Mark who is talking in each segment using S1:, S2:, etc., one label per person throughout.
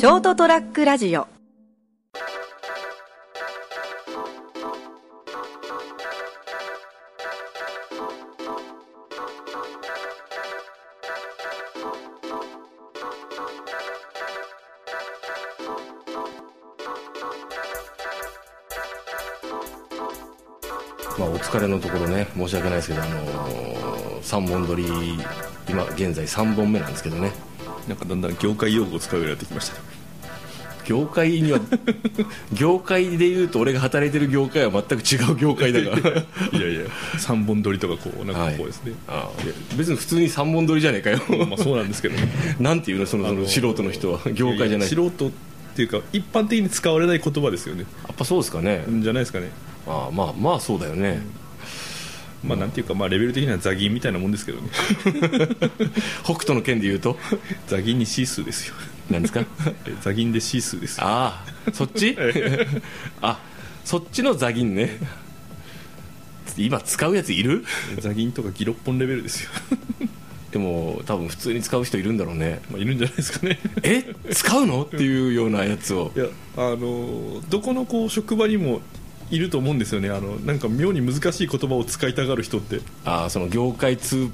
S1: ショートトラックラジオ。
S2: まあ、お疲れのところね申し訳ないですけど、あのー、3本撮り今現在3本目なんですけどね。
S3: なんかだんだん業界用語を使うようになってきました。ね
S2: 業界には 業界でいうと俺が働いてる業界は全く違う業界だから。
S3: いやいや3本撮りとかこうなんかこうですね、
S2: ああ。いや別に普通に3本撮りじゃねえかよ。
S3: まあそうなんですけど。ね
S2: なんていうのそのその素人の人は。業界じゃない。
S3: 素人っていうか一般的に使われない言葉ですよね。
S2: やっぱそうですかね、
S3: じゃないですかね。
S2: ああまあまあそうだよね、
S3: まあなんていうかまあレベル的にはザギンみたいなもんですけどね。
S2: 北斗の剣で言うと？
S3: ザギンにシースーですよ
S2: 何ですか？
S3: えザギンでシースーです。よ
S2: ああそっち？あそっちのザギンね。今使うやついる？
S3: ザギンとかギロッポンレベルですよ。
S2: でも多分普通に使う人いるんだろうね。
S3: まあいるんじゃないですかね。
S2: え使うの？っていうようなやつを。
S3: いやあのどこのこう職場にもいると思うんですよね。あのなんか妙に難しい言葉を使いたがる人って。
S2: ああその業界通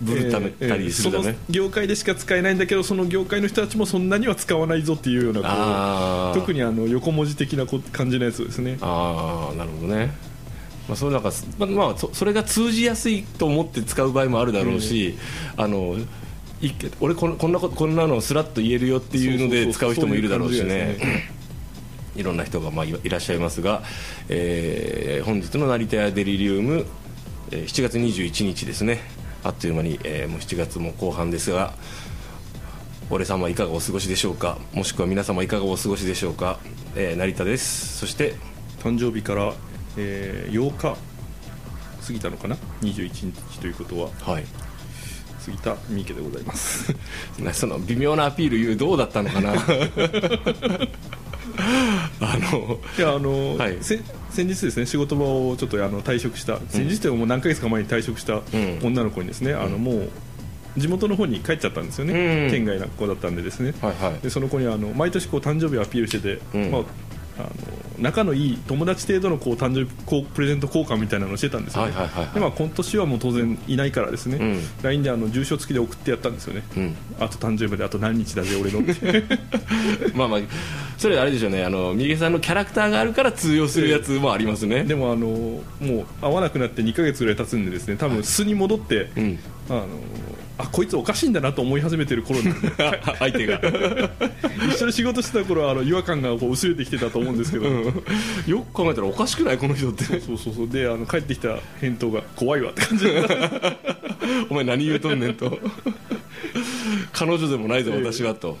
S2: ぶるため
S3: えー
S2: たりするため、
S3: その業界でしか使えないんだけどその業界の人たちもそんなには使わないぞっていうようなこう特にあの横文字的なこ感じのやつですね。
S2: ああなるほどね。まあ、それなんかまあまあそそれが通じやすいと思って使う場合もあるだろうし、あのい俺こんこんなことこんなのスラッと言えるよっていうので使う人もいるだろうしね。いろんな人がまあいいらっしゃいますが、えー本日の成田屋デリリウム、えー7月21日ですねあっという間に、えーもう7月も後半ですが俺様いかがお過ごしでしょうか？もしくは皆様いかがお過ごしでしょうか、えー成田です。そして
S3: 誕生日から、えー8日過ぎたのかな？21日ということは。
S2: はい。
S3: 過ぎた三池でございます。
S2: なその微妙なアピール言うどうだったのかな？あの
S3: いやあの、
S2: はい。
S3: せ先日ですね仕事場をちょっとあの退職した先日というかもう何ヶ月か前に退職した
S2: ん。
S3: 女の子にですね、あのもう地元の方に帰っちゃったんですよね、
S2: うん。
S3: 県外の子だったんでですね、
S2: はいはい。
S3: でその子にあの毎年こう誕生日をアピールしてて、
S2: うん。
S3: まあ、あの仲のいい友達程度のこう誕生日こうプレゼント交換みたいなのをしてたんですよ、ね。
S2: はいはいはいはい。
S3: でまあ、今年はもう当然いないからですね、
S2: うん。
S3: LINE であの住所付きで送ってやったんですよね、
S2: うん。
S3: あと誕生日まであと何日だぜ俺の
S2: まあまあそれあれでしょうね。あの三池さんのキャラクターがあるから通用するやつもありますね、
S3: でもあのもう会わなくなって2ヶ月ぐらい経つんでですね。多分素に戻って、
S2: うん。
S3: あのあこいつおかしいんだなと思い始めてる頃に
S2: 相手が。
S3: 一緒に仕事してた頃はあの違和感がこう薄れてきてたと思うんですけど、
S2: よく考えたらおかしくないこの人って。
S3: そうそうそうであの帰ってきた返答が怖いわって感じで。
S2: お前何言うとんねんと。彼女でもないぞ私はと、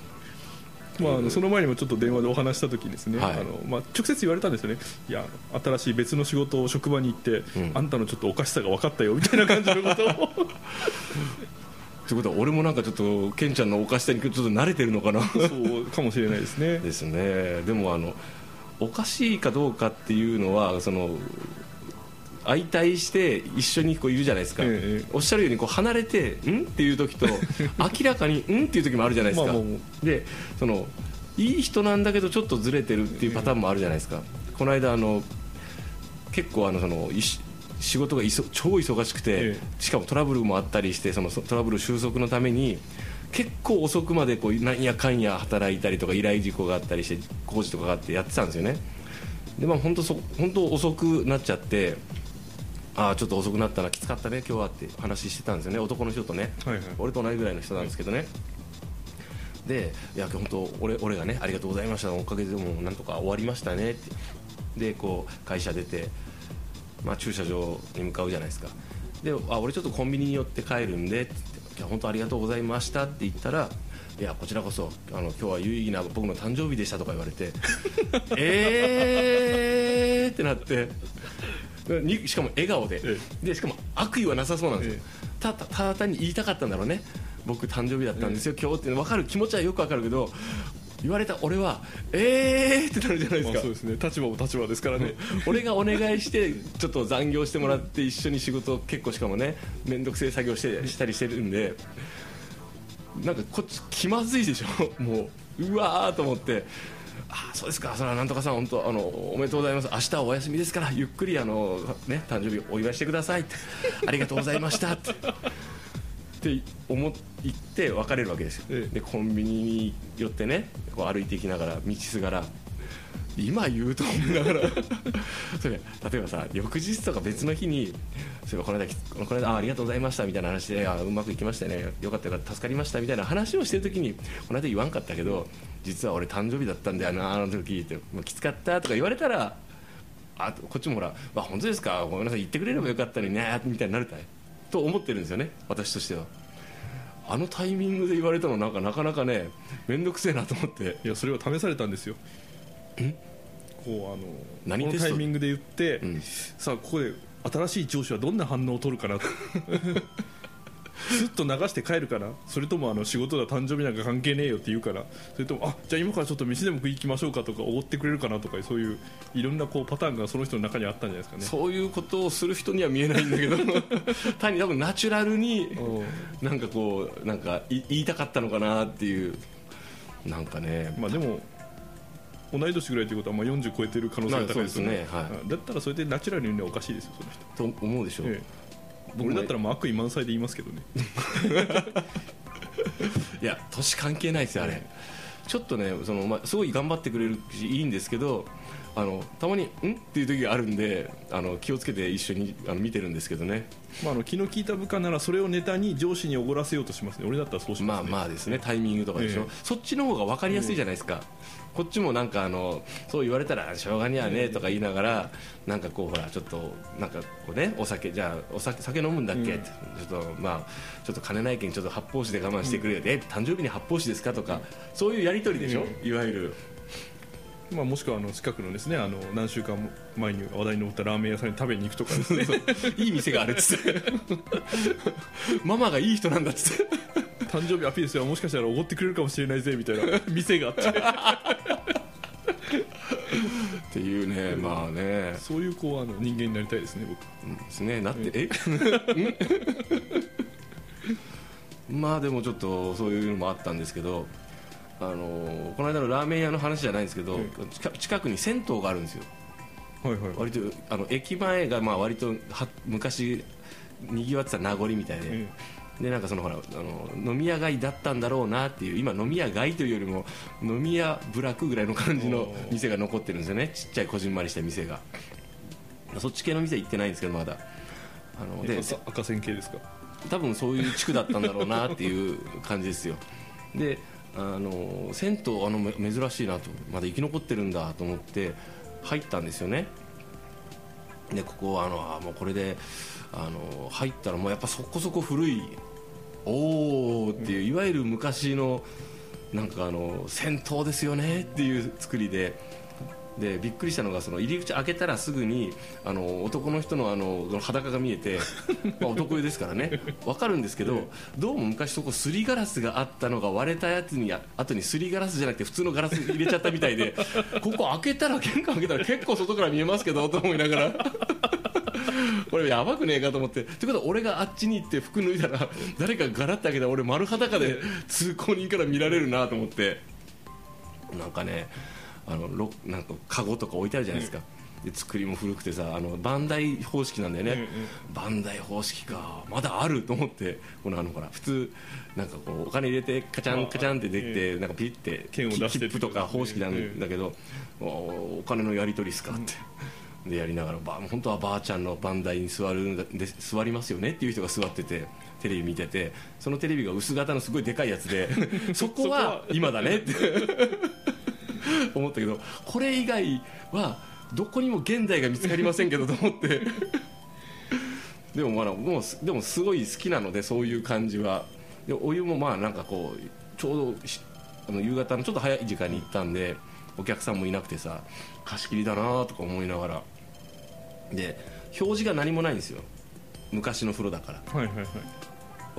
S3: まあ、あのその前にもちょっと電話でお話した時にですね、
S2: はい。
S3: あのまあ、直接言われたんですよね。いや新しい別の仕事を職場に行って、
S2: うん。
S3: あんたのちょっとおかしさが分かったよみたいな感じのことを。
S2: ということは俺もなんかちょっとケンちゃんのおかしさにちょっと慣れてるのかな。
S3: そうかもしれないですね。
S2: ですね。でもあのおかしいかどうかっていうのはその相対して一緒にこういるじゃないですか、
S3: ええ
S2: おっしゃるようにこう離れて「ん?」っていう時と 明らかに「ん?」っていう時もあるじゃないですか、
S3: まあ
S2: でそのいい人なんだけどちょっとずれてるっていうパターンもあるじゃないですか、この間あの結構あのそのいし仕事がいそ超忙しくて、
S3: ええ。
S2: しかもトラブルもあったりしてそのそトラブル収束のために結構遅くまでこうなんやかんや働いたりとか依頼事項があったりして工事とかがあってやってたんですよね。でまあ本当そ本当遅くなっちゃってああちょっと遅くなったなきつかったね今日はって話してたんですよね。男の人とね、
S3: はいはい。
S2: 俺と同じぐらいの人なんですけどね、でいや本当俺俺がねありがとうございました。おかげでもうなんとか終わりましたね。ってでこう会社出て、まあ、駐車場に向かうじゃないですか。であ俺ちょっとコンビニに寄って帰るんでって言っていや本当ありがとうございました。って言ったらいやこちらこそあの今日は有意義な僕の誕生日でしたとか言われて えーってなってにしかも笑顔で。
S3: え
S2: でしかも悪意はなさそうなんですよ。
S3: え
S2: ただただ単に言いたかったんだろうね。僕誕生日だったんですよ、今日って分かる気持ちはよく分かるけど言われた俺はえーってなるじゃないですか。
S3: まあそうですね。立場も立場ですからね。
S2: 俺がお願いしてちょっと残業してもらって一緒に仕事を結構しかもね面倒くせえ作業してしたりしてるんでなんかこっち気まずいでしょ。もうわーと思ってあそうですか。それはなんとかさん本当あのおめでとうございます。明日はお休みですからゆっくりあのね誕生日お祝いしてくださいって。ありがとうございました。ってって思って別れるわけですよ、
S3: ええ。
S2: でコンビニに寄ってねこう歩いていきながら道すがら今言うと思いながら。それ例えばさ翌日とか別の日にそういえばこの間きこの間あありがとうございましたみたいな話であうまくいきましたね。よかったよかった。助かりましたみたいな話をしてる時にこの間言わんかったけど実は俺誕生日だったんだよなあの時ってもうきつかったとか言われたらあこっちもほら「あ本当ですか？ごめんなさい。言ってくれればよかったのにね」みたいになるたい？と思ってるんですよね。私としては。あのタイミングで言われたのなんかなかなかね面倒くせえなと思って。
S3: いやそれを試されたんですよこうあのこの
S2: 何テスト
S3: タイミングで言って、
S2: うん。
S3: さあここで新しい上司はどんな反応を取るかなと。スッと流して帰るかな？それともあの仕事だ誕生日なんか関係ねえよって言うから。それともあじゃあ今からちょっと飯でも食い行きましょうかとかおごってくれるかなとかそういういろんなこうパターンがその人の中にあったんじゃないですかね。
S2: そういうことをする人には見えないんだけど。単に多分ナチュラルに
S3: うん。
S2: なんかこうなんかい言いたかったのかなっていう。なんかね。
S3: まあでも同い年ぐらいということはまあ40超えてる可能性が高いですよね,、
S2: ねはい。
S3: うんだったらそれでナチュラルに言うのはおかしいですよその人、
S2: と思うでしょ、
S3: ええ、
S2: 僕も
S3: 俺だったらもう悪意満載で言いますけどね。
S2: いや年関係ないですよあれ。ちょっとねその、まあ、すごい頑張ってくれるしいいんですけどあのたまに「ん?」っていう時があるんであの気をつけて一緒にあの見てるんですけどね。
S3: まあ、あの気の利いた部下ならそれをネタに上司におごらせようとしますね。俺だったらそうします、ね、
S2: まあまあですね。タイミングとかでしょ、
S3: ええ。
S2: そっちの方が分かりやすいじゃないですか、こっちもなんかあのそう言われたらしょうがにはねとか言いながらなんかこうほらちょっとなんかこうねお酒じゃあお酒酒飲むんだっけ、
S3: うん。
S2: ってちょっとまあちょっと金ないけんちょっと発泡酒で我慢してくれよ、え誕生日に発泡酒ですか？とか、そういうやり取りでしょ、
S3: う
S2: いわゆる
S3: まあ、もしくはあの近くのですねあの何週間前に話題に乗ったラーメン屋さんに食べに行くとかですね。
S2: いい店があるっつって。ママがいい人なんだっつって。
S3: 誕生日アピールすればもしかしたらおごってくれるかもしれないぜみたいな。店があって。
S2: っていうねまあね。
S3: そういうこうあの人間になりたいですね僕。
S2: うんですね。なってえ？ん？まあでもちょっとそういうのもあったんですけどあのこの間のラーメン屋の話じゃないんですけど、
S3: うん
S2: 近近くに銭湯があるんですよ。
S3: はいはい。
S2: 割とあの駅前がまあ割とは昔にぎわってた名残みたいで、
S3: え
S2: でなんかそのほらあの飲み屋街だったんだろうなっていう今飲み屋街というよりも飲み屋部落ぐらいの感じの店が残ってるんですよね。ちっちゃいこじんまりした店が。そっち系の店行ってないんですけどまだ。あので
S3: 赤線系ですか？
S2: 多分そういう地区だったんだろうなっていう感じですよ。であの銭湯あの珍しいなとまだ生き残ってるんだと思って入ったんですよね。でここあのあもうこれであの入ったらもうやっぱそこそこ古いおおっていう、いわゆる昔のなんかあの銭湯ですよねっていう作りででびっくりしたのがその入り口開けたらすぐにあの男の人のあの裸が見えて、まあ、男湯ですからね。分かるんですけどどうも昔そこすりガラスがあったのが割れたやつにあ後にすりガラスじゃなくて普通のガラス入れちゃったみたいで ここ開けたら玄関開けたら結構外から見えますけどと思いながら。これやばくねえかと思って。ということは俺があっちに行って服脱いだら誰かガラッて開けたら俺丸裸で通行人から見られるなと思って。なんかねあのろなんかカゴとか置いてあるじゃないですか、で作りも古くてさあのバンダイ方式なんだよね、バンダイ方式かまだあると思ってこのあのほら普通なんかこうお金入れてカチャンカチャンってできて、なんかピッて
S3: 券を出して
S2: 切符とか方式なんだけど、おお金のやり取りっすかって。でやりながらば本当はばあちゃんの番台に座るんだで座りますよねっていう人が座っててテレビ見ててそのテレビが薄型のすごいでかいやつで そこは今だねって 思ったけどこれ以外はどこにも現代が見つかりませんけどと思って。でもまあもうでもすごい好きなのでそういう感じは。でお湯もまあなんかこうちょうどあの夕方のちょっと早い時間に行ったんでお客さんもいなくてさ貸し切りだなとか思いながら。で表示が何もないんですよ。昔の風呂だから。
S3: はいはいはい。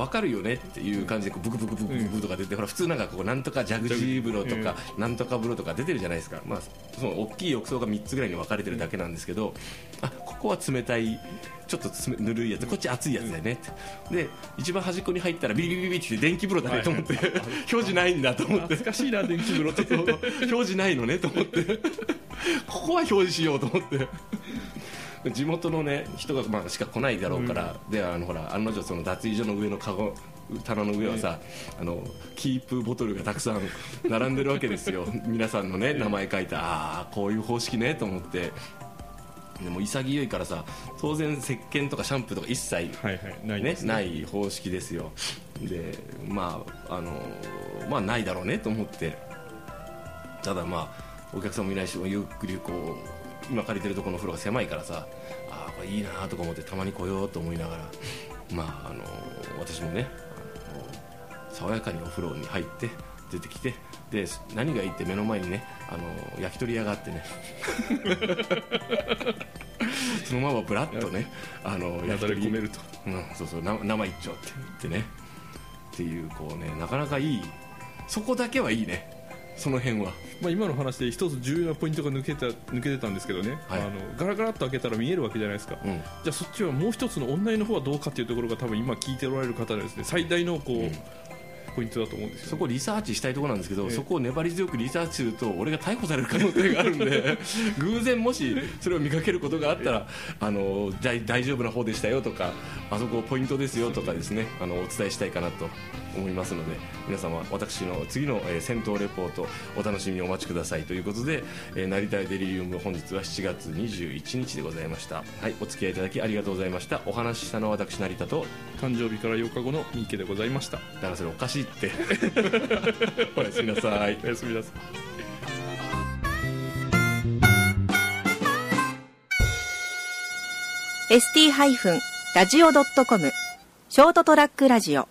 S2: 分かるよねっていう感じでこうブクブクブクブクとか出て、ほら普通なんかこうなんとかジャグジー風呂とか、なんとか風呂とか出てるじゃないですか、まあ、その大きい浴槽が3つぐらいに分かれてるだけなんですけど、あここは冷たいちょっとぬるいやつこっち熱いやつだよねって。で一番端っこに入ったらビリビリビリって電気風呂だねと思って、表示ないんだと思って。
S3: 懐かしいな電気風呂。っ て
S2: 表示ないのねと思って。ここは表示しようと思って 地元のね人がまあしか来ないだろうから、であのほら案の定その脱衣所の上のカゴ棚の上はさ、あのキープボトルがたくさん 並んでるわけですよ。皆さんのね名前書いたああこういう方式ねと思って。でも潔いからさ当然石鹸とかシャンプーとか一切
S3: はいはい。ない
S2: ね
S3: です
S2: ない方式ですよ。でまああのまあないだろうねと思って。ただまあお客さんもいないしゆっくりこう今借りてるところの風呂が狭いからさああこれいいなとか思ってたまに来ようと思いながらまああの私もねあの爽やかにお風呂に入って出てきてで何がいいって目の前にねあの焼き鳥屋があってね そのままぶらっとねあの
S3: なだれ込めると。
S2: うん、そうそうな生一丁って言ってね。っていうこうねなかなかいい。そこだけはいいねその辺は。
S3: まあ、今の話で一つ重要なポイントが抜けた抜けてたんですけどね、
S2: はい。
S3: あのガラガラっと開けたら見えるわけじゃないですか、
S2: うん。
S3: じゃあそっちはもう一つのオンラインの方はどうかっていうところが多分今聞いておられる方のですね最大のこう、
S2: うん。
S3: ポイントだと思うんですよ、
S2: そこリサーチしたいところなんですけど、
S3: ええ。
S2: そこを粘り強くリサーチすると俺が逮捕される可能性があるんで 偶然もしそれを見かけることがあったらあの大丈夫な方でしたよとかあそこポイントですよとかですねあのお伝えしたいかなと思いますので皆様私の次の、えー戦闘レポートお楽しみにお待ちください。ということで、えー、成田デリリウム本日は7月21日でございました。はいお付き合いいただきありがとうございました。お話ししたのは私成田と
S3: 誕生日から8日後の三池でございました。
S2: だからそれおかしいって。おやすみなさい。
S3: おやすみなさい。
S1: ST-radio.com ショートトラックラジオ